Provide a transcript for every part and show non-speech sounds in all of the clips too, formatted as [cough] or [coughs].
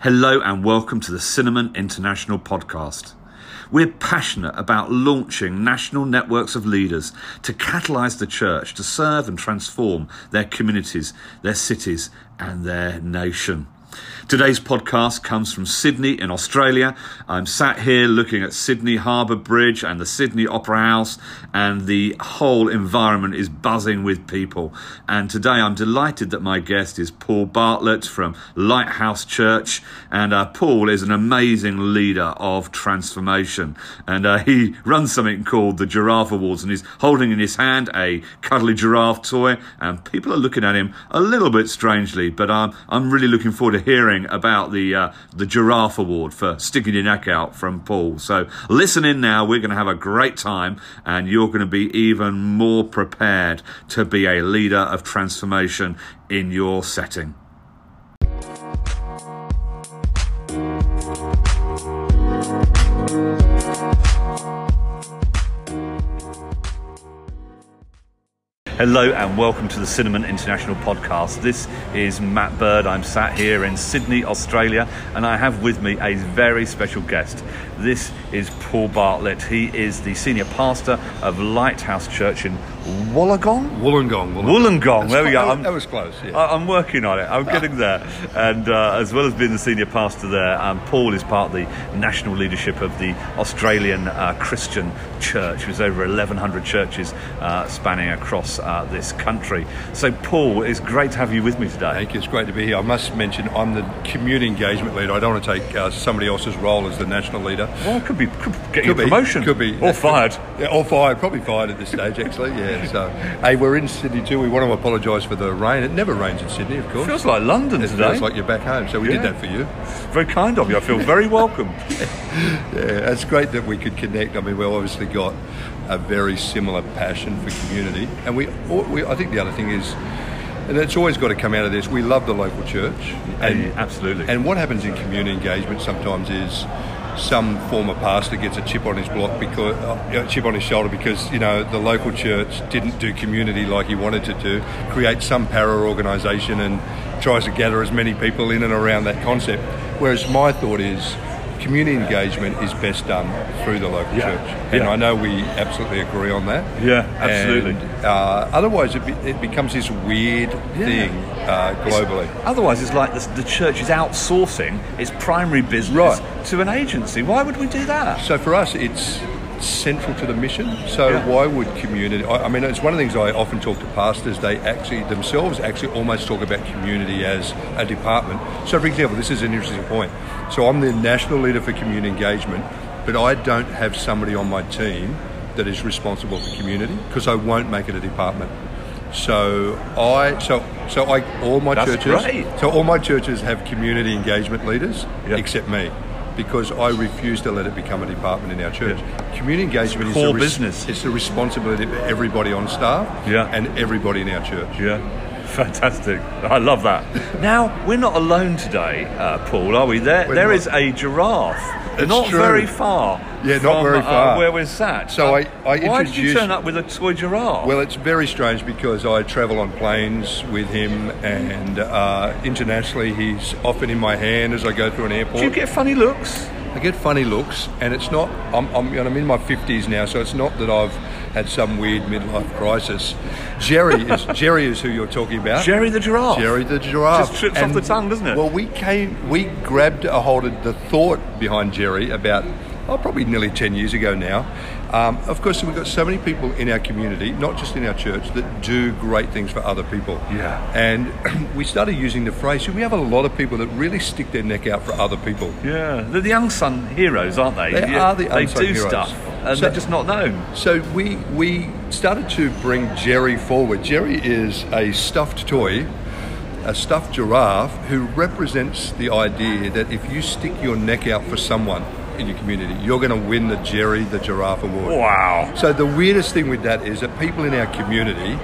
Hello and welcome to the Cinnamon International Podcast. We're passionate about launching national networks of leaders to catalyse the church to serve and transform their communities, their cities, and their nation. Today's podcast comes from Sydney in Australia. I'm sat here looking at Sydney Harbour Bridge and the Sydney Opera House, and the whole environment is buzzing with people. And today I'm delighted that my guest is Paul Bartlett from Lighthouse Church. And uh, Paul is an amazing leader of transformation. And uh, he runs something called the Giraffe Awards, and he's holding in his hand a cuddly giraffe toy. And people are looking at him a little bit strangely, but um, I'm really looking forward to hearing about the uh, the Giraffe Award for sticking your neck out from Paul. So listen in now. We're going to have a great time, and you're going to be even more prepared to be a leader of transformation in your setting. Hello and welcome to the Cinnamon International Podcast. This is Matt Bird. I'm sat here in Sydney, Australia, and I have with me a very special guest. This is Paul Bartlett. He is the senior pastor of Lighthouse Church in Wollongong? Wollongong. Wollongong, there we go. That, I'm- that was close. Yeah. I- I'm working on it. I'm getting there. And uh, as well as being the senior pastor there, um, Paul is part of the national leadership of the Australian uh, Christian Church. There's over 1,100 churches uh, spanning across uh, this country. So, Paul, it's great to have you with me today. Thank you. It's great to be here. I must mention I'm the community engagement leader. I don't want to take uh, somebody else's role as the national leader. Well, could be could get Could be. promotion. Could be. Or fired. [laughs] Yeah, or fired. Probably fired at this stage, actually. Yeah. So, hey, we're in Sydney too. We want to apologise for the rain. It never rains in Sydney, of course. Feels like London it today. feels like you're back home. So we Yeah. did that for you. Very kind of you. I feel very welcome. [laughs] Yeah, it's great that we could connect. I mean, we've obviously got a very similar passion for community, and we, we I think the other thing is, and it's always got to come out of this. We love the local church, and absolutely. And what happens in community engagement sometimes is some former pastor gets a chip on his block because uh, a chip on his shoulder because you know the local church didn't do community like he wanted to do, create some para organisation and tries to gather as many people in and around that concept. Whereas my thought is community engagement is best done through the local Yeah. church, and Yeah. I know we absolutely agree on that. Yeah, absolutely. And, uh, otherwise, it, be, it becomes this weird thing uh, globally. Otherwise, it's like the, the church is outsourcing its primary business Right. to an agency. Why would we do that? So for us, it's central to the mission. So Yeah. why would community? I, I mean, it's one of the things I often talk to pastors. They actually themselves actually almost talk about community as a department. So, for example, this is an interesting point. So I'm the national leader for community engagement, but I don't have somebody on my team that is responsible for community because I won't make it a department. So I so so I all my That's churches great. so all my churches have community engagement leaders Yeah. except me because I refuse to let it become a department in our church. Community engagement It's is core the res- business. It's the responsibility of everybody on staff Yeah. and everybody in our church. Yeah, fantastic. I love that. Now we're not alone today, uh, Paul, are we? There, We're there not. is a giraffe. It's not true. very far. Yeah, not from, very uh, far. where we're sat. So Uh, I- I why did you turn up with a toy giraffe? Well, it's very strange because I travel on planes with him, and uh, internationally, he's often in my hand as I go through an airport. do you get funny looks? I get funny looks, and it's not. I'm, I'm, you know, I'm in my fifties now, so it's not that I've had some weird midlife crisis. Jerry is [laughs] Jerry is who you're talking about. Jerry the giraffe. Jerry the giraffe Just trips off the tongue, doesn't it? Well, we came, we grabbed a hold of the thought behind Jerry about, oh, probably nearly ten years ago now. Um, of course, we've got so many people in our community, not just in our church, that do great things for other people. Yeah. And [clears throat] we started using the phrase. We have a lot of people that really stick their neck out for other people. Yeah, they're the unsung heroes, aren't they? They Yeah, are the unsung They do heroes. stuff, and So- they're just not known. So we we started to bring Jerry forward. Jerry is a stuffed toy, a stuffed giraffe who represents the idea that if you stick your neck out for someone in your community, you're going to win the Jerry the Giraffe Award. Wow. So the weirdest thing with that is that people in our community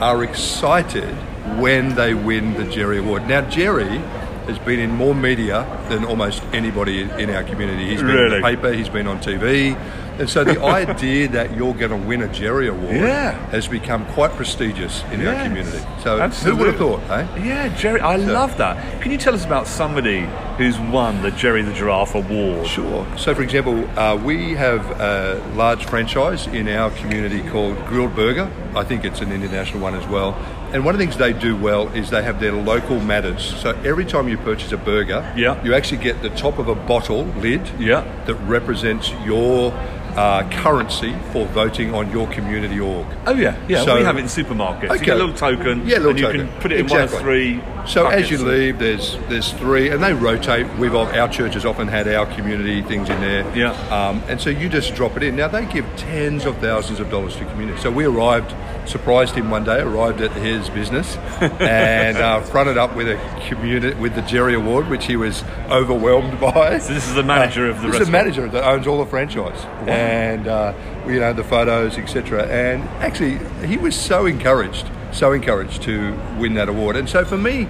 are excited when they win the Jerry Award. Now Jerry has been in more media than almost anybody in our community. He's been in the paper, he's been on TV. And so the [laughs] idea that you're going to win a Jerry Award Yeah. has become quite prestigious in our community. So Absolutely. who would have thought, eh? Yeah, Jerry, I love that. Can you tell us about somebody who's won the Jerry the Giraffe Award? Sure. So, for example, uh, we have a large franchise in our community called Grill'd Burger. I think it's an international one as well. And one of the things they do well is they have their local matters. So every time you purchase a burger, Yeah. you actually get the top of a bottle lid Yeah. that represents your uh, currency for voting on your community org. Oh yeah, yeah. So- we have it in supermarkets. You get a little token, Yeah, a little and you token. can put it in one of three. So as you leave, there's there's three, and they rotate. We've our church has often had our community things in there. Yeah. Um, and so you just drop it in. Now they give tens of thousands of dollars to community. So we arrived, surprised him one day, arrived at his business, [laughs] and uh, fronted up with a community with the Jerry Award, which he was overwhelmed by. So this is the manager of the This is the manager that owns all the franchise, and uh, you know the photos, etc. And actually, he was so encouraged, so encouraged to win that award. And so for me,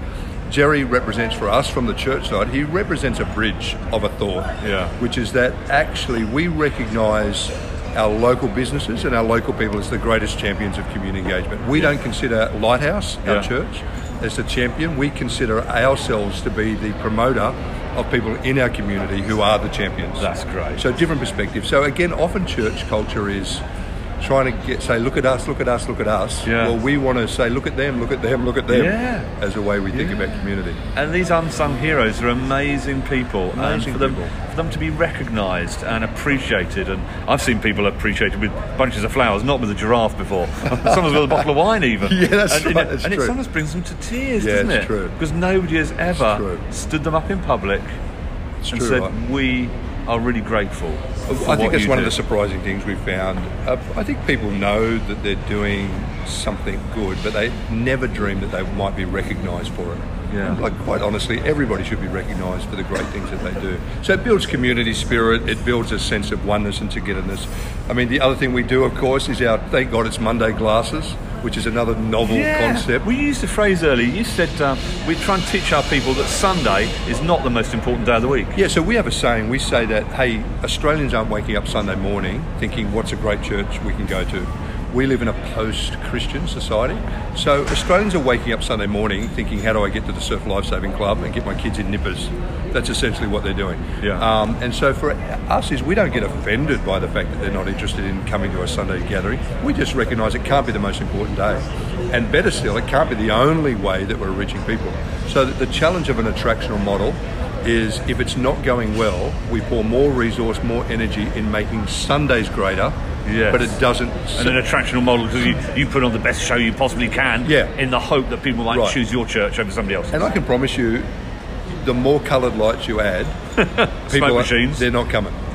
Jerry represents for us from the church side. He represents a bridge of a thought, Yeah. which is that actually we recognise our local businesses and our local people as the greatest champions of community engagement. We don't consider Lighthouse, our Yeah. church, as the champion. We consider ourselves to be the promoter of people in our community who are the champions. That's great. So different perspectives. So again, often church culture is trying to get say, look at us, look at us, look at us. Yeah. Well, we want to say, look at them, look at them, look at them, Yeah. as a way we think about community. And these unsung heroes are amazing people, Amazing and for them people. for them to be recognised and appreciated. And I've seen people appreciated with bunches of flowers, not with a giraffe before. [laughs] Sometimes with a bottle of wine, even. [laughs] Yeah, that's and, you right, know, that's and it true. sometimes brings them to tears, Yeah, doesn't it? true. Because nobody has ever stood them up in public It's and true. said, right? "We are really grateful." I think that's one of the surprising things we've found. Uh, I think people know that they're doing something good, but they never dream that they might be recognised for it. Yeah. Like quite honestly, everybody should be recognised for the great things that they do. So it builds community spirit. It builds a sense of oneness and togetherness. I mean, the other thing we do, of course, is our thank God it's Monday glasses, which is another novel concept. We used a phrase earlier. You said uh, we try and teach our people that Sunday is not the most important day of the week. Yeah, so we have a saying. We say that, hey, Australians aren't waking up Sunday morning thinking, what's a great church we can go to? We live in a post Christian society. So Australians are waking up Sunday morning thinking, how do I get to the Surf Lifesaving Club and get my kids in nippers? That's essentially what they're doing. Yeah. Um, and so for us is we don't get offended by the fact that they're not interested in coming to a Sunday gathering. We just recognise it can't be the most important day. And better still, it can't be the only way that we're reaching people. So that the challenge of an attractional model is if it's not going well, we pour more resource, more energy in making Sundays greater, Yes. but it doesn't. And an attractional model because you, you put on the best show you possibly can Yeah. in the hope that people might Right. choose your church over somebody else. and I can promise you, the more coloured lights you add, [laughs] people are- machines. they're not coming. [laughs]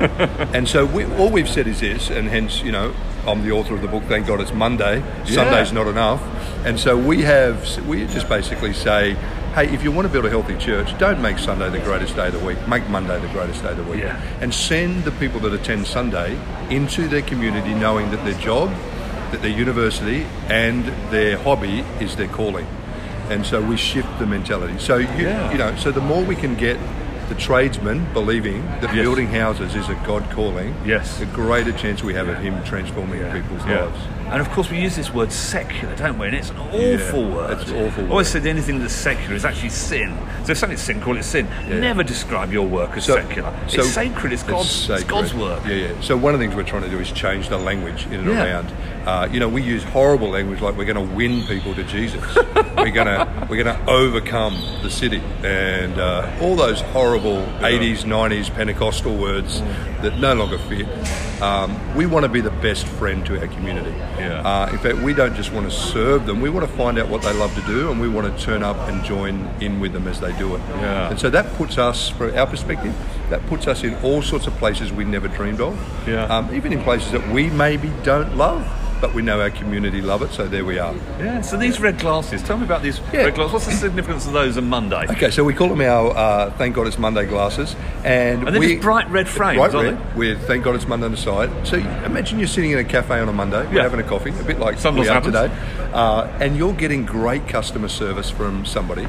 and so we, all we've said is this, and hence, you know, I'm the author of the book. Thank God it's Monday. Sunday's not enough. And so we have, we just basically say, hey, if you want to build a healthy church, don't make Sunday the greatest day of the week. Make Monday the greatest day of the week. Yeah. And send the people that attend Sunday into their community knowing that their job, that their university, and their hobby is their calling. And so we shift the mentality. So you, Yeah. you know, so the more we can get the tradesmen believing that Yes. building houses is a God calling, Yes. the greater chance we have of Him transforming people's Yeah. lives. And of course, we use this word secular, don't we? And it's an awful Yeah, word. it's an awful word. I always said anything that's secular is actually sin. So if something's sin, call it sin. Yeah. Never describe your work as So- secular. so it's sacred. It's God's. It's, sacred. God's work. Yeah, yeah. So one of the things we're trying to do is change the language in and Yeah. around. Uh, you know, we use horrible language like we're going to win people to Jesus. [laughs] we're going to we're going to overcome the city, and uh, all those horrible '80s, '90s Pentecostal words Mm. that no longer fit. Um, we want to be the best friend to our community. Yeah. Uh, in fact, we don't just want to serve them. We want to find out what they love to do, and we want to turn up and join in with them as they do it. Yeah. And so that puts us, from our perspective, that puts us in all sorts of places we never dreamed of. Yeah. Um, even in places that we maybe don't love, but we know our community love it. So there we are. Yeah. So these red glasses. Tell me about these Yeah. red glasses. What's the significance of those on Monday? Okay, so we call them our uh, Thank God It's Monday glasses, and, And they're we bright red frames, bright red, with Thank God It's Monday on the side. So imagine you're sitting in a cafe on a Monday, Yeah. you're having a coffee, a bit like Sometimes we are happens. today, uh, and you're getting great customer service from somebody.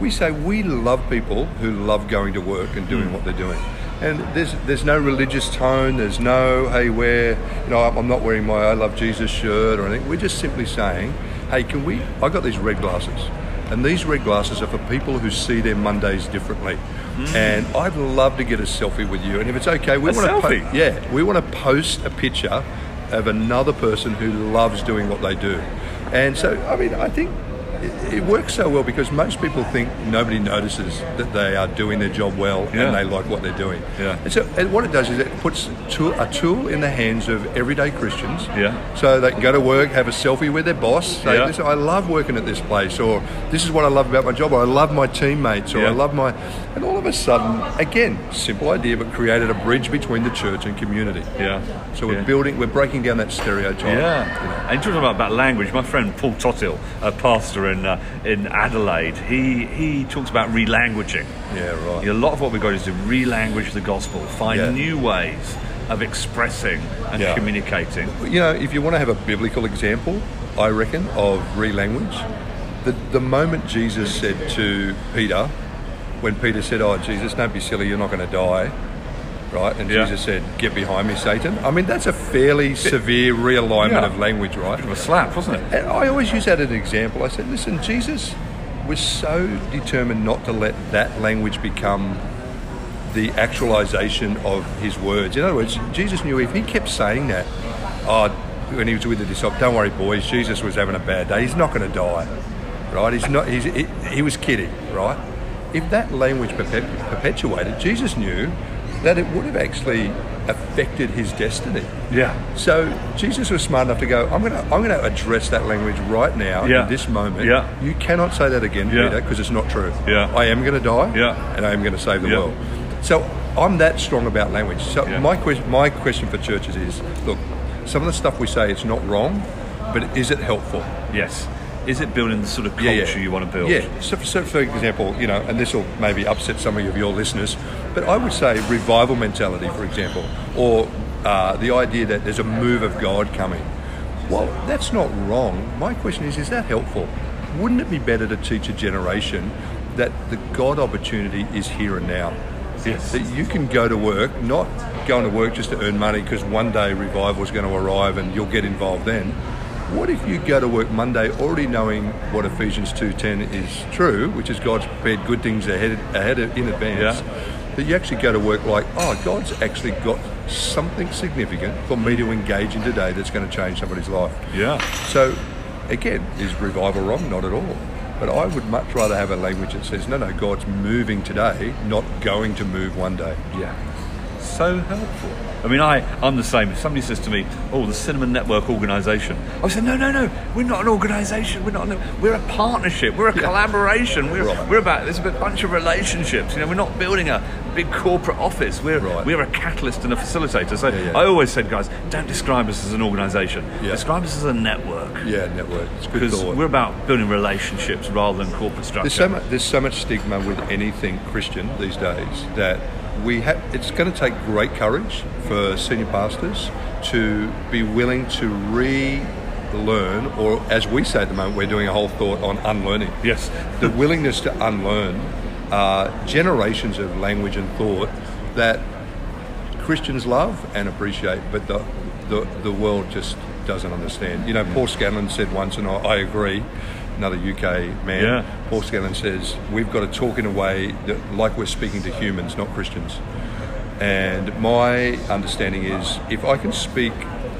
we say we love people who love going to work and doing what they're doing. And there's there's no religious tone. There's no hey, wear you know I'm not wearing my I love Jesus shirt or anything. We're just simply saying, hey, can we? I got these red glasses, and these red glasses are for people who see their Mondays differently. Hmm. And I'd love to get a selfie with you. And if it's okay, we want to selfie? yeah, we want to post a picture of another person who loves doing what they do. And so, I mean, I think it, it works so well because most people think nobody notices that they are doing their job well Yeah. and they like what they're doing. Yeah. And so, and what it does is it puts tool, a tool in the hands of everyday Christians. Yeah. So they can go to work, have a selfie with their boss, say, Yeah. "Listen, I love working at this place," or "This is what I love about my job," or "I love my teammates," or Yeah. "I love my," and all of a sudden, again, simple idea, but created a bridge between the church and community. Yeah. So we're Yeah. building, we're breaking down that stereotype. Yeah, you know. and talking about, about language, my friend Paul Tottill, a pastor in uh, in Adelaide, he he talks about relanguaging. Yeah, right. You know, a lot of what we've got is to relanguage the gospel, find Yeah. new ways of expressing and Yeah. communicating. You know, if you want to have a biblical example, I reckon, of re-language, the, the moment Jesus said to Peter, when Peter said, oh, Jesus, don't be silly, you're not going to die, right? And Yeah. Jesus said, get behind me, Satan. I mean, that's a fairly severe realignment Yeah. of language, right? Bit of a slap, wasn't it? And I always use that as an example. I said, listen, Jesus was so determined not to let that language become the actualization of his words. In other words, Jesus knew if he kept saying that, oh, when he was with the disciples, don't worry, boys, Jesus was having a bad day. He's not going to die, right? He's not. He's, he, he was kidding, right? If that language perpetuated, Jesus knew that it would have actually affected his destiny. Yeah. So Jesus was smart enough to go. I'm going to I'm to address that language right now Yeah. in this moment. Yeah. You cannot say that again, Yeah. Peter, because it's not true. Yeah. I am going to die. Yeah. And I am going to save the Yeah. world. So I'm that strong about language. So Yeah. my question my question for churches is: Look, some of the stuff we say it's not wrong, but is it helpful? Yes. Is it building the sort of culture you want to build? Yeah. So, for- so for example, you know, and this will maybe upset some of your listeners, but I would say revival mentality, for example, or uh, the idea that there's a move of God coming. Well, that's not wrong. My question is, is that helpful? Wouldn't it be better to teach a generation that the God opportunity is here and now? Yes. That you can go to work, not going to work just to earn money because one day revival is going to arrive and you'll get involved then. What if you go to work Monday already knowing what Ephesians 2.10 is true, which is God's prepared good things ahead, ahead of, in advance, Yeah. that you actually go to work like, oh, God's actually got something significant for me to engage in today that's going to change somebody's life. Yeah. So, again, is revival wrong? Not at all. But I would much rather have a language that says, no, no, God's moving today, not going to move one day. Yeah. So helpful. I mean, I, I'm the same. If somebody says to me, oh, the Cinnamon Network organisation, I say, no, no, no, we're not an organisation. We're not. An, we're a partnership. We're a collaboration. We're, Right. we're about, there's a bunch of relationships. You know, we're not building a big corporate office. We're, Right. we're a catalyst and a facilitator. So Yeah, yeah. I always said, guys, don't describe us as an organisation. Yeah. Describe us as a network. Yeah, network. Because we're about building relationships rather than corporate structure. There's so much. There's so much stigma with anything Christian these days that we have. It's going to take great courage for senior pastors to be willing to relearn, or as we say at the moment, we're doing a whole thought on unlearning. Yes. the willingness to unlearn uh, generations of language and thought that Christians love and appreciate, but the, the, the world just doesn't understand. You know, Paul Scanlon said once, and I, I agree, another UK man, Yeah. Paul Scanlon says, we've got to talk in a way that, like we're speaking to humans, not Christians. And my understanding is if I can speak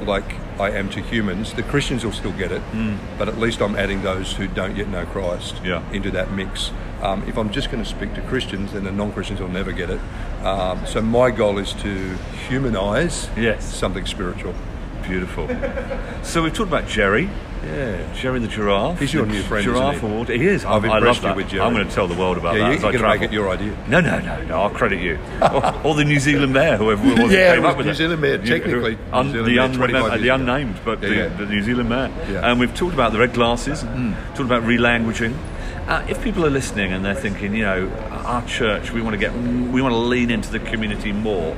like I am to humans, the Christians will still get it, but at least I'm adding those who don't yet know Christ Yeah. into that mix. Um, if I'm just going to speak to Christians, then the non Christians will never get it. Um, so my goal is to humanize Yes. something spiritual. Beautiful. so we've talked about Jerry. Yeah. Jerry the giraffe. He's your The new friend, isn't Giraffe he? award. He is. I've I impressed you that. with Jerry. I'm going to tell the world about Yeah, that. you- you're I gonna travel. make it your idea. No, no, no, no. I'll credit you. or, or the New Zealand mayor, whoever was. [laughs] that Yeah, it came was up with New it. Zealand mayor, You- technically. un- Zealand the, mayor, unremem- 25 the unnamed, but Yeah, the, yeah. the New Zealand mayor. Yeah. And we've talked about the red glasses. Talked about relanguaging. Uh, if people are listening and they're thinking, you know, our church, we want to get, we want to lean into the community more.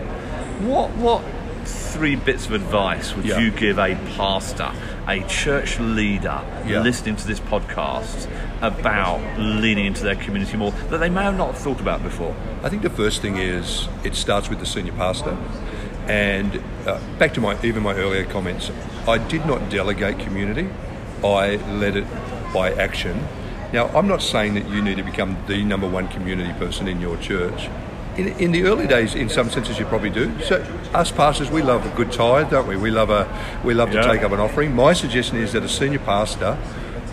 What, what three bits of advice would Yeah. you give a pastor, a church leader Yeah. listening to this podcast about leaning into their community more that they may have not thought about before? I think the first thing is it starts with the senior pastor. And uh, back to my even my earlier comments, I did not delegate community. I led it by action. Now, I'm not saying that you need to become the number one community person in your church. In, in the early days, in some senses, you probably do. So, us pastors, we love a good tithe, don't we? We love a we love Yeah. to take up an offering. My suggestion is that a senior pastor,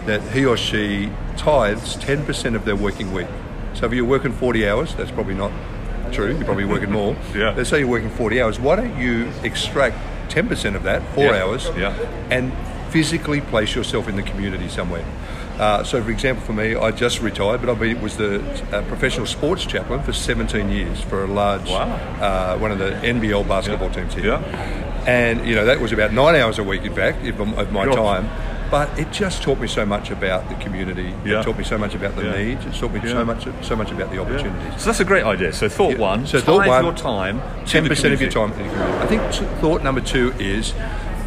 that he or she tithes 10% of their working week. So, if you're working 40 hours, that's probably not true. You're probably working more. [laughs] Yeah. Let's say you're working 40 hours. Why don't you extract 10% of that, four Yeah. hours, Yeah. and physically place yourself in the community somewhere? Uh, so, for example, for me, I just retired, but I been, was the uh, professional sports chaplain for 17 years for a large, Wow. uh, one of the NBL basketball teams here. Yeah. And, you know, that was about nine hours a week, in fact, of, my Gosh. time. But it just taught me so much about the community. Yeah. It taught me so much about the Yeah. needs. It taught me Yeah. so much, so much about the opportunities. So that's a great idea. So thought Yeah. one, So thought one, your time, ten percent of your time in the community. I think t- thought number two is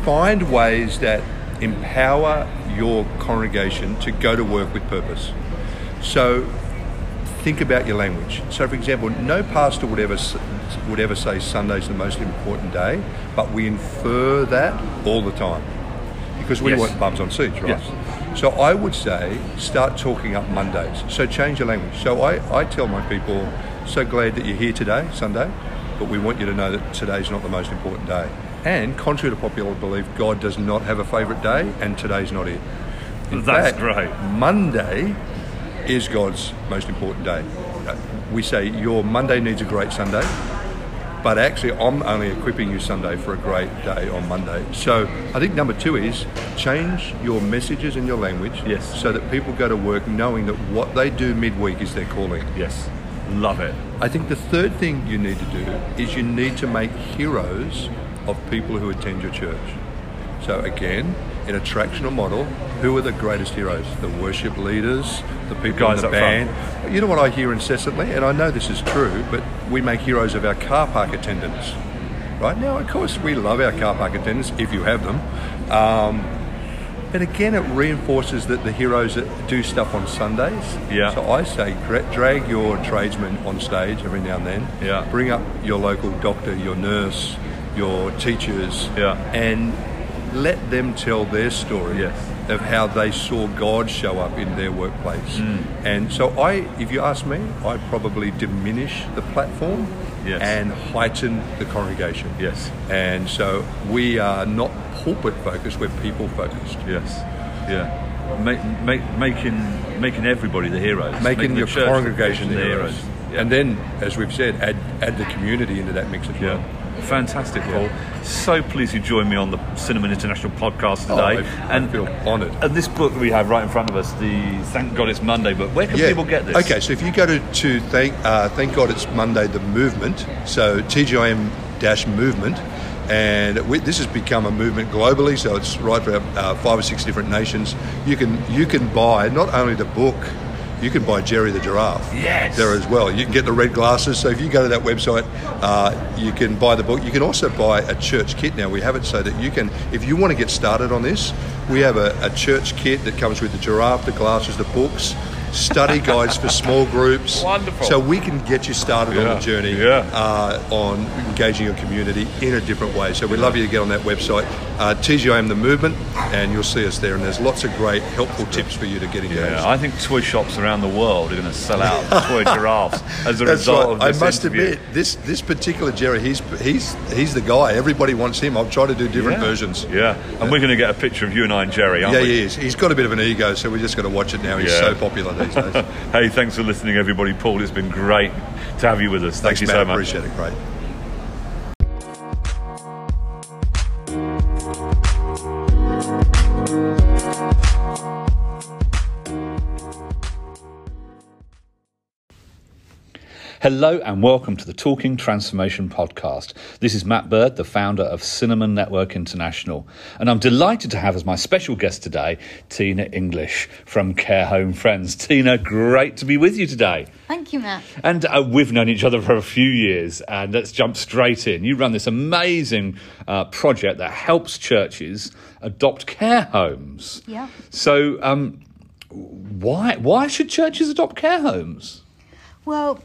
find ways that empower your congregation to go to work with purpose. So think about your language. So, for example, no pastor would ever would ever say Sunday's the most important day, but we infer that all the time because we Yes. want bums on seats, right? Yes. So I would say start talking up Mondays. So change your language. So I, I tell my people, so glad that you're here today, Sunday, but we want you to know that today's not the most important day. And contrary to popular belief, God does not have a favourite day, and today's not it. In That's fact, great. Monday is God's most important day. Uh, We say your Monday needs a great Sunday, but actually I'm only equipping you Sunday for a great day on Monday. So I think number two is change your messages and your language Yes. so that people go to work knowing that what they do midweek is their calling. Yes, love it. I think the third thing you need to do is you need to make heroes of people who attend your church. So again, in a tractional model, who are the greatest heroes? The worship leaders, the people Guys in the up front. band. You know what I hear incessantly, and I know this is true, but we make heroes of our car park attendants. Right now, of course, we love our car park attendants if you have them. Um, but again, it reinforces that the heroes that do stuff on Sundays. Yeah. So I say, drag your tradesmen on stage every now and then. Yeah. Bring up your local doctor, your nurse, your teachers. Yeah. And let them tell their story Yes. of how they saw God show up in their workplace. Mm. And so I, if you ask me, I probably diminish the platform Yes. and heighten the congregation. Yes. And so we are not pulpit focused, we're people focused. Yes, yeah. Make, make, making making everybody the heroes. Making the your congregation the the heroes. Yeah. And then, as we've said, add, add the community into that mix as well. Yeah. Fantastic, Paul. So pleased you joined me on the Cinnamon International podcast today. Oh, I- I feel honoured. And this book that we have right in front of us, the Thank God It's Monday book, where can Yeah. people get this? Okay, so if you go to, to thank uh, thank God it's Monday the movement, so TGIM dash movement, and we, this has become a movement globally. So it's right for uh, five or six different nations. You can you can buy not only the book. You can buy Jerry the giraffe Yes. there as well. You can get the red glasses. So if you go to that website, uh, you can buy the book. You can also buy a church kit now. We have it so that you can, if you want to get started on this, we have a, a church kit that comes with the giraffe, the glasses, the books, study guides for small groups. [laughs] Wonderful. So we can get you started on Yeah, the journey yeah. uh, on engaging your community in a different way. So we'd love you to get on that website, uh, TGIM the movement, and you'll see us there. And there's lots of great helpful tips for you to get engaged. Yeah, I think toy shops around the world are going to sell out [laughs] toy giraffes as a That's result right. of this I must interview. admit, this this particular Jerry, he's he's he's the guy. Everybody wants him. I've tried to do different yeah. versions. Yeah, and we're going to get a picture of you and I and Jerry, aren't Yeah, we? he is. He's got a bit of an ego, so we're just got to watch it now. He's Yeah. so popular these days. [laughs] Hey, thanks for listening, everybody. Paul, it's been great to have you with us. Thank Thanks, you Matt. so much. Appreciate it. Great. Hello and welcome to the Talking Transformation podcast. This is Matt Bird, the founder of Cinnamon Network International, and I'm delighted to have as my special guest today Tina English from Care Home Friends. Tina, great to be with you today. Thank you, Matt. And uh, we've known each other for a few years, and let's jump straight in. You run this amazing uh, project that helps churches adopt care homes. Yeah. So, um, why why should churches adopt care homes? Well,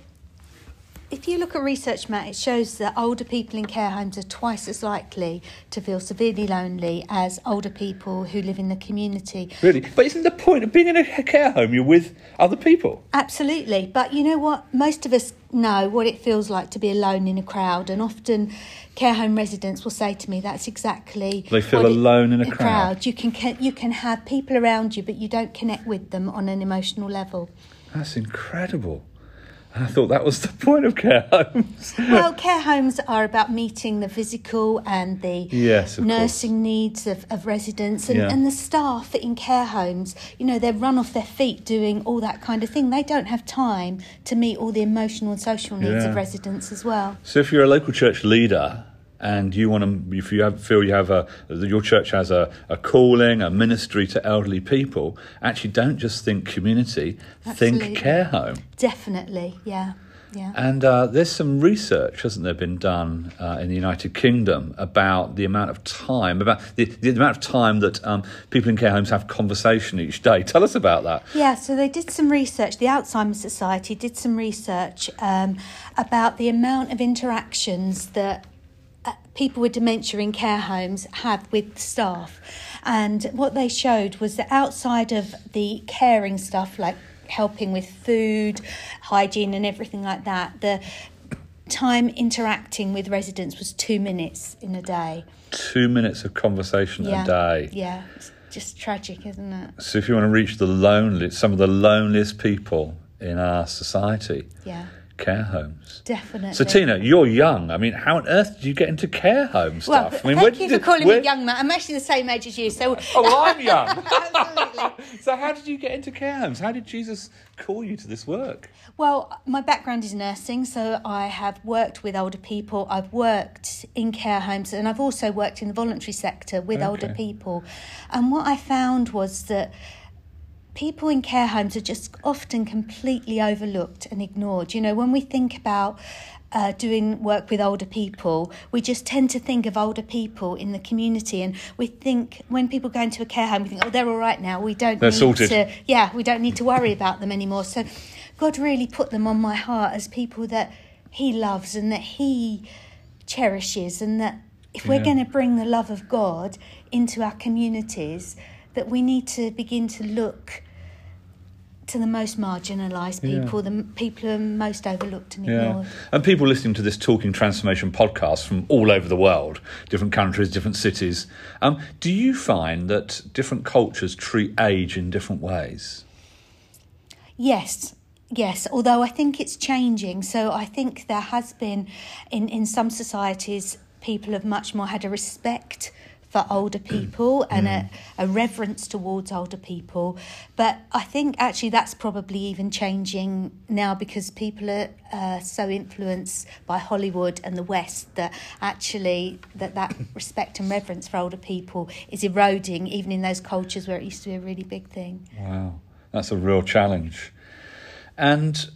if you look at research, Matt, it shows that older people in care homes are twice as likely to feel severely lonely as older people who live in the community. Really? But isn't the point of being in a care home you're with other people? Absolutely. But you know what? Most of us know what it feels like to be alone in a crowd, and often care home residents will say to me, "That's exactly." They feel what it- alone in a crowd. You can you can have people around you, but you don't connect with them on an emotional level. That's incredible. I thought that was the [laughs] point of care homes. Well, care homes are about meeting the physical and the Yes, nursing needs of, of residents and, Yeah. and the staff in care homes. You know, they're run off their feet doing all that kind of thing. They don't have time to meet all the emotional and social needs Yeah. of residents as well. So if you're a local church leader and you want to, if you have, feel you have a, your church has a, a calling, a ministry to elderly people, actually don't just think community, Absolutely. think care home. Definitely, yeah, yeah. And uh, there's some research, hasn't there, been done uh, in the United Kingdom about the amount of time, about the, the amount of time that um, people in care homes have conversation each day. [laughs] Tell us about that. Yeah, so they did some research. The Alzheimer's Society did some research um, about the amount of interactions that Uh, people with dementia in care homes have with staff. And what they showed was that outside of the caring stuff, like helping with food, hygiene, and everything like that, the time interacting with residents was two minutes in a day. Two minutes of conversation Yeah. a day. Yeah, it's just tragic, isn't it? So if you want to reach the lonely, some of the loneliest people in our society, Yeah, care homes. definitely. So Tina, you're young. I mean, how on earth did you get into care home Well, stuff? I mean, thank did you for calling where- me young, Matt. I'm actually the same age as you, so [laughs] Oh, well, I'm [laughs] young. absolutely. [laughs] so how did you get into care homes? How did Jesus call you to this work? Well, my background is nursing, so I have worked with older people. I've worked in care homes, and I've also worked in the voluntary sector with older people. And what I found was that people in care homes are just often completely overlooked and ignored. You know, when we think about uh, doing work with older people, we just tend to think of older people in the community, and we think when people go into a care home, we think, oh, they're all right now. We don't They're need sorted. to, yeah, we don't need to worry about them anymore. So, God really put them on my heart as people that He loves and that He cherishes, and that if we're Yeah. going to bring the love of God into our communities, that we need to begin to look to the most marginalised Yeah. people, the people who are most overlooked and Yeah. ignored. And people listening to this Talking Transformation podcast from all over the world, different countries, different cities, um, do you find that different cultures treat age in different ways? Yes, yes. Although I think it's changing. So I think there has been, in, in some societies, people have much more had a respect for older people and a, a reverence towards older people. But I think actually that's probably even changing now because people are uh, so influenced by Hollywood and the West that actually that, that respect and reverence for older people is eroding even in those cultures where it used to be a really big thing. Wow, that's a real challenge. And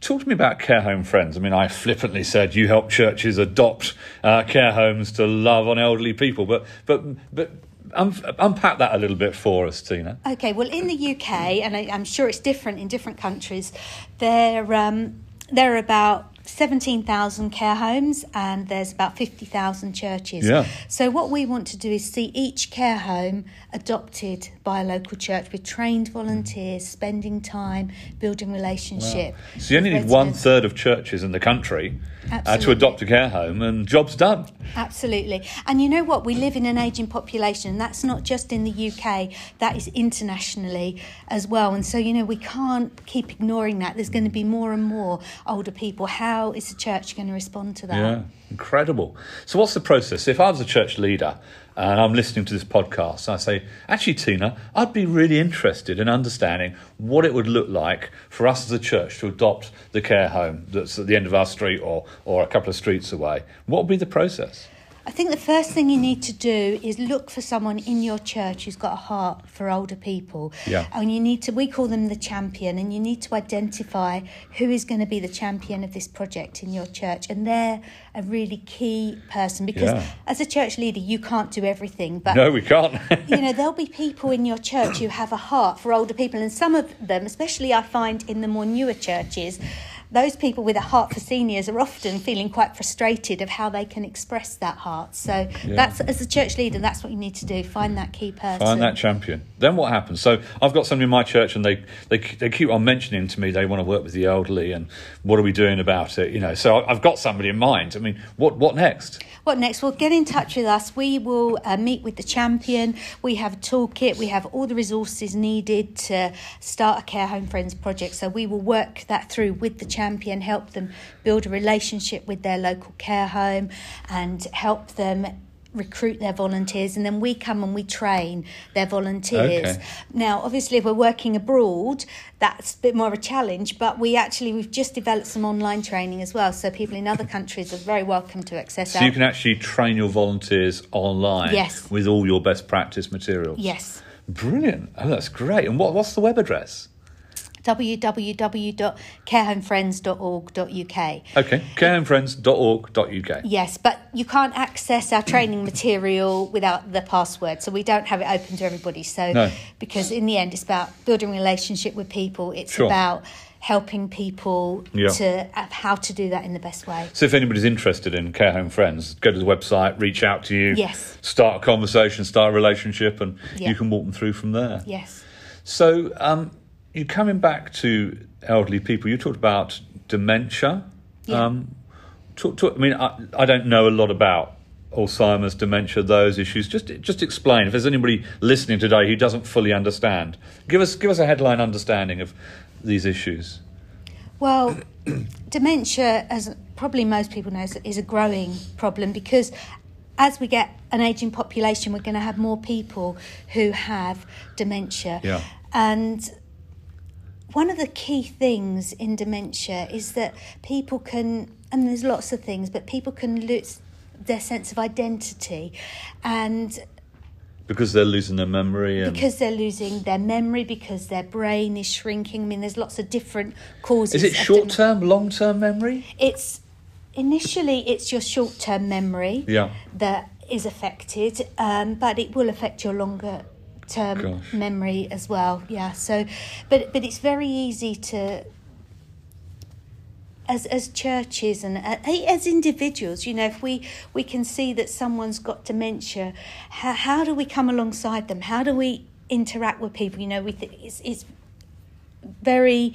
talk to me about care home friends. I mean, I flippantly said you help churches adopt uh, care homes to love on elderly people, but but but unpack that a little bit for us, Tina. Okay, well, in the UK, and I, I'm sure it's different in different countries, there um, there are about 17,000 care homes and there's about 50,000 churches. Yeah. So what we want to do is see each care home adopted by a local church with trained volunteers, spending time building relationship. So you only need one third of churches in the country uh, to adopt a care home, and job's done. Absolutely. And you know what? We live in an ageing population. and That's not just in the UK, that is internationally as well. And so, you know, we can't keep ignoring that. There's going to be more and more older people. How how is the church going to respond to that? Yeah, incredible. So, what's the process? If I was a church leader and I'm listening to this podcast, I say, actually, Tina, I'd be really interested in understanding what it would look like for us as a church to adopt the care home that's at the end of our street or, or a couple of streets away. What would be the process? I think the first thing you need to do is look for someone in your church who's got a heart for older people. Yeah. And you need to, we call them the champion, and you need to identify who is going to be the champion of this project in your church. And they're a really key person because Yeah. as a church leader, you can't do everything. But No, we can't. [laughs] you know, there'll be people in your church who have a heart for older people, and some of them, especially I find in the more newer churches, those people with a heart for seniors are often feeling quite frustrated of how they can express that heart. So Yeah. that's as a church leader, that's what you need to do: find that key person. Find that champion. Then what happens? So I've got somebody in my church, and they, they they keep on mentioning to me they want to work with the elderly, and what are we doing about it? You know, so I've got somebody in mind. I mean, what what next? What next? Well, get in touch with us. We will uh, meet with the champion. We have a toolkit. We have all the resources needed to start a Care Home Friends project. So we will work that through with the champion, help them build a relationship with their local care home, and help them recruit their volunteers and then we come and we train their volunteers Okay. now obviously if we're working abroad that's a bit more of a challenge but we actually we've just developed some online training as well so people in other countries are very welcome to access So you can actually train your volunteers online Yes. with all your best practice materials. Yes. Brilliant. Oh, that's great. And what, what's the web address? www.carehomefriends.org.uk. Okay, carehomefriends.org.uk. Yes, but you can't access our training material without the password, so we don't have it open to everybody. So, No. because in the end, it's about building relationship with people. It's Sure. about helping people Yeah. to have how to do that in the best way. So if anybody's interested in Care Home Friends, go to the website, reach out to you, Yes. start a conversation, start a relationship, and Yeah. you can walk them through from there. Yes. So, um, you coming back to elderly people, you talked about dementia. Yeah. Um, talk, talk, I mean, I, I don't know a lot about Alzheimer's, dementia, those issues. Just, just explain. If there's anybody listening today who doesn't fully understand, give us, give us a headline understanding of these issues. Well, [clears throat] dementia, as probably most people know, is, is a growing problem because as we get an aging population, we're going to have more people who have dementia. Yeah. And one of the key things in dementia is that people can, and there's lots of things, but people can lose their sense of identity and Because they're losing their memory. And because they're losing their memory because their brain is shrinking i mean there's lots of different causes is it short term, long term memory? it's initially it's your short-term memory Yeah. that is affected um, but it will affect your longer term Gosh. memory as well yeah so but but it's very easy to as as churches and uh, as individuals you know if we we can see that someone's got dementia how, how do we come alongside them? How do we interact with people? You know we th- it's, it's very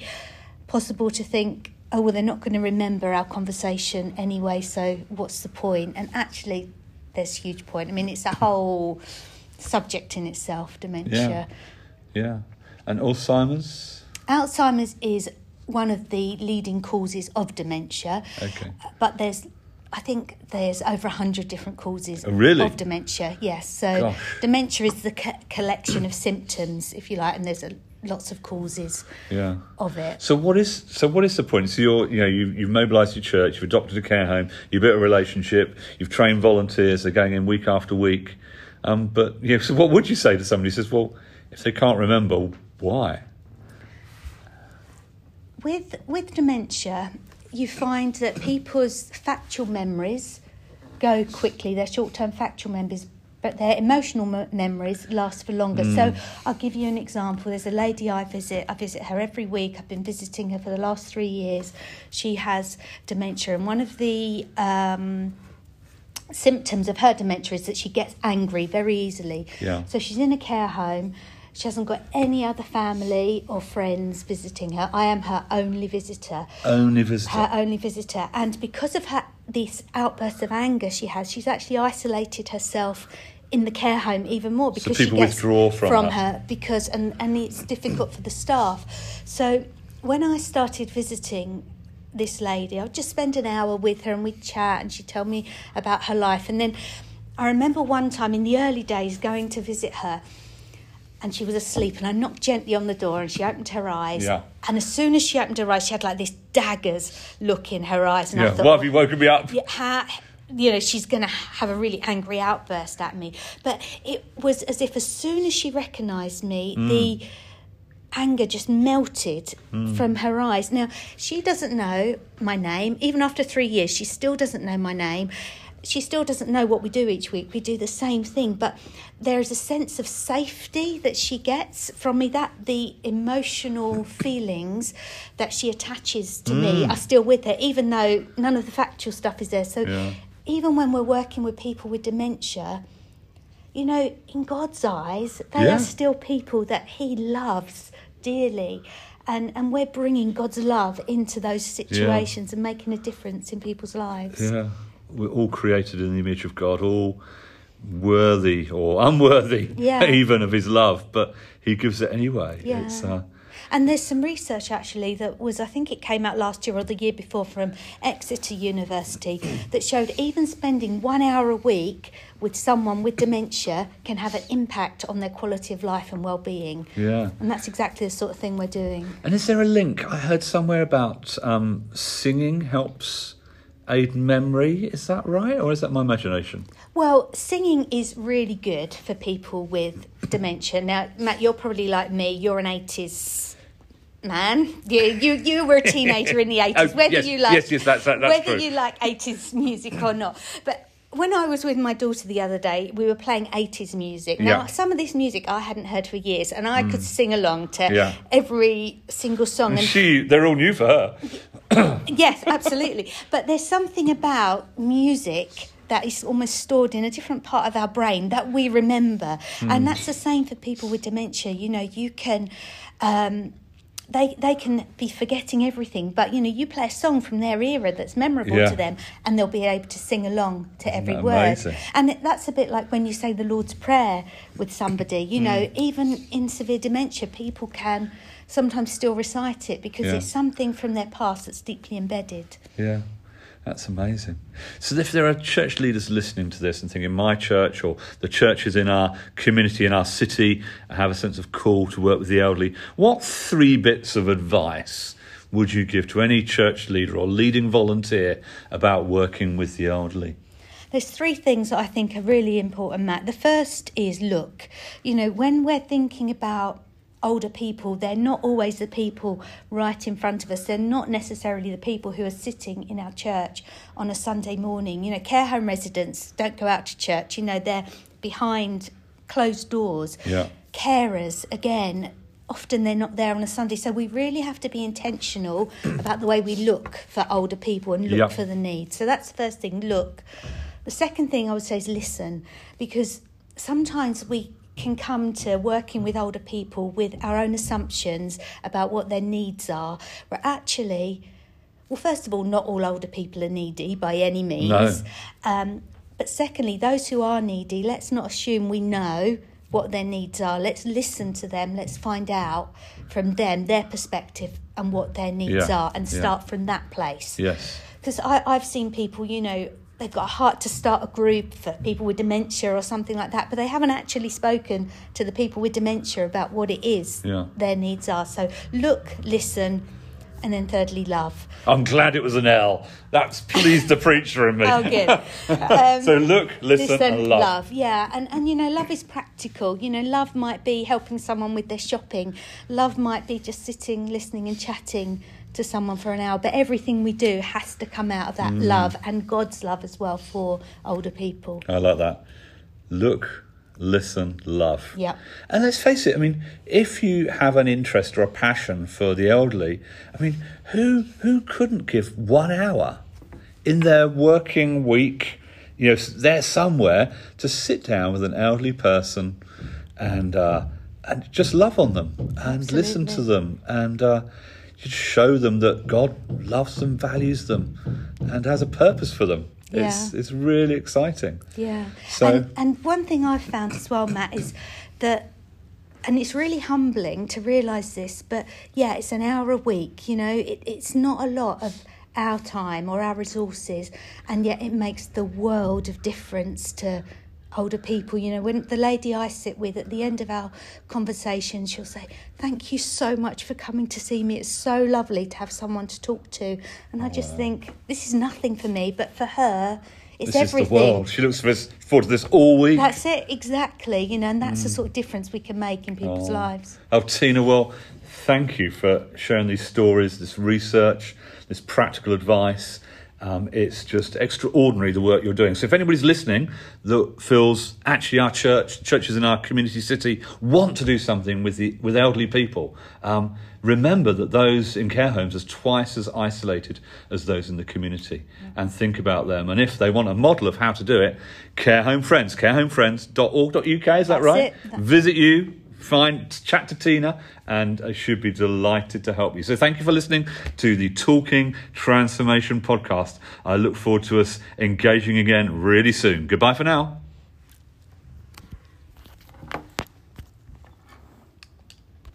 possible to think oh well they're not going to remember our conversation anyway so what's the point? And actually there's huge point. I mean it's a whole subject in itself dementia Yeah. Yeah. And Alzheimer's? Alzheimer's is one of the leading causes of dementia. Okay. But there's, I think there's over 100 different causes Oh, really? of dementia, yes. So Gosh. dementia is the co- collection of symptoms, if you like, and there's a, lots of causes Yeah. of it. So what is so what is the point? So you're you know you you've mobilised your church, you've adopted a care home, you've built a relationship, you've trained volunteers, they're going in week after week. Um, but know, so what would you say to somebody who says, well, if they can't remember, why? With with dementia, you find that people's factual memories go quickly. Their short-term factual memories, but their emotional mo- memories last for longer. So I'll give you an example. There's a lady I visit. I visit her every week. I've been visiting her for the last three years. She has dementia, and one of the um, symptoms of her dementia is that she gets angry very easily. Yeah. So she's in a care home. She hasn't got any other family or friends visiting her. I am her only visitor. Only visitor. Her only visitor. And because of her this outburst of anger she has, she's actually isolated herself in the care home even more because people she gets withdraw from her. her because and, and it's difficult for the staff. So when I started visiting this lady. I'd just spend an hour with her and we'd chat and she'd tell me about her life. And then I remember one time in the early days going to visit her and she was asleep and I knocked gently on the door and she opened her eyes. Yeah. And as soon as she opened her eyes, she had like this daggers look in her eyes. And I Yeah. thought, Why have you woken me up? yeah, ha, you know, she's going to have a really angry outburst at me. But it was as if as soon as she recognised me, mm. the anger just melted from her eyes. Now, she doesn't know my name. Even after three years, she still doesn't know my name. She still doesn't know what we do each week. We do the same thing, but there is a sense of safety that she gets from me. That the emotional feelings that she attaches to me mm. are still with her, even though none of the factual stuff is there. So, Yeah. even when we're working with people with dementia, you know, in God's eyes, they Yeah. are still people that He loves dearly. And, and we're bringing God's love into those situations and making a difference in people's lives. Yeah, we're all created in the image of God, all worthy or unworthy, Yeah. [laughs] even of His love, but He gives it anyway. Yeah. It's, uh, And there's some research actually that was, I think it came out last year or the year before from Exeter University that showed even spending one hour a week with someone with dementia can have an impact on their quality of life and well-being. yeah. And that's exactly the sort of thing we're doing. And is there a link? I heard somewhere about um, singing helps aid memory. Is that right, or is that my imagination? Well, singing is really good for people with dementia. Now, Matt, you're probably like me. You're an 80s man. You you, you were a teenager in the 80s. [laughs] Oh, whether yes, you like yes, yes, that's- that- that's whether true. you like 80s music or not. But when I was with my daughter the other day, we were playing 80s music. Now, Yeah. Mm. some of this music I hadn't heard for years, and I could sing along to Yeah. every single song. And And she, they're all new for her. [coughs] yes, absolutely. But there's something about music that is almost stored in a different part of our brain that we remember, and that's the same for people with dementia. You know, you can. Um, they, they can be forgetting everything, but you know, you play a song from their era that's memorable Yeah. to them, and they'll be able to sing along to every word. And it- that's a bit like when you say the Lord's Prayer with somebody. You know, Mm. even in severe dementia, people can sometimes still recite it because Yeah. it's something from their past that's deeply embedded. Yeah, that's amazing. So, if there are church leaders listening to this and thinking, my church or the churches in our community, in our city, have a sense of call to work with the elderly, what three bits of advice would you give to any church leader or leading volunteer about working with the elderly? There's three things that I think are really important, Matt. The first is look. You know, when we're thinking about older people, they're not always the people right in front of us. They're not necessarily the people who are sitting in our church on a Sunday morning. You know, care home residents don't go out to church, you know, they're behind closed doors. Yeah. Carers, again, often they're not there on a Sunday. So we really have to be intentional [coughs] about the way we look for older people and look Yeah. for the needs. So that's the first thing, look. The second thing I would say is listen, because sometimes we can come to working with older people with our own assumptions about what their needs are, but actually, well, first of all, not all older people are needy by any means. No. Um, but secondly, those who are needy, let's not assume we know what their needs are. Let's listen to them. Let's find out from them their perspective and what their needs Yeah, are and yeah. start from that place Yes. because I've seen people, you know, they've got a heart to start a group for people with dementia or something like that, but they haven't actually spoken to the people with dementia about what it is Yeah. their needs are. So look, listen, and then thirdly, love. I'm glad it was an L. That's pleased the preacher in me. Oh, good. [laughs] Um, so, look, listen, and love. Yeah, and, and you know, love is practical. You know, love might be helping someone with their shopping. Love might be just sitting, listening, and chatting to someone for an hour. But everything we do has to come out of that Mm. love and God's love as well for older people. I like that. Look, listen, love. Yeah. And let's face it, I mean, if you have an interest or a passion for the elderly, I mean, who who couldn't give one hour in their working week, you know, there somewhere to sit down with an elderly person and uh, and just love on them and listen to them and uh, just show them that God loves them, values them, and has a purpose for them. It's Yeah. it's really exciting. Yeah. So- and, and one thing I've found as well, Matt, is that, and it's really humbling to realise this, but yeah, it's an hour a week, you know, it, it's not a lot of our time or our resources, and yet it makes the world of difference to older people. You know, when the lady I sit with at the end of our conversation, she'll say, Thank you so much for coming to see me. It's so lovely to have someone to talk to. And I just think, this is nothing for me, but for her, it's this everything. is the world. She looks forward to this all week. That's it, exactly. You know, and that's the mm. sort of difference we can make in people's oh. lives. Oh, Tina, well, thank you for sharing these stories, this research, this practical advice. Um, it's just extraordinary the work you're doing. So, if anybody's listening that feels actually our church, churches in our community city want to do something with the with elderly people, um, remember that those in care homes are twice as isolated as those in the community, and think about them. And if they want a model of how to do it, Care Home Friends, carehomefriends.org.uk. Is that That's right? it. Visit you, find chat to Tina, and I should be delighted to help you. So thank you for listening to the Talking Transformation podcast. I look forward to us engaging again really soon. Goodbye for now.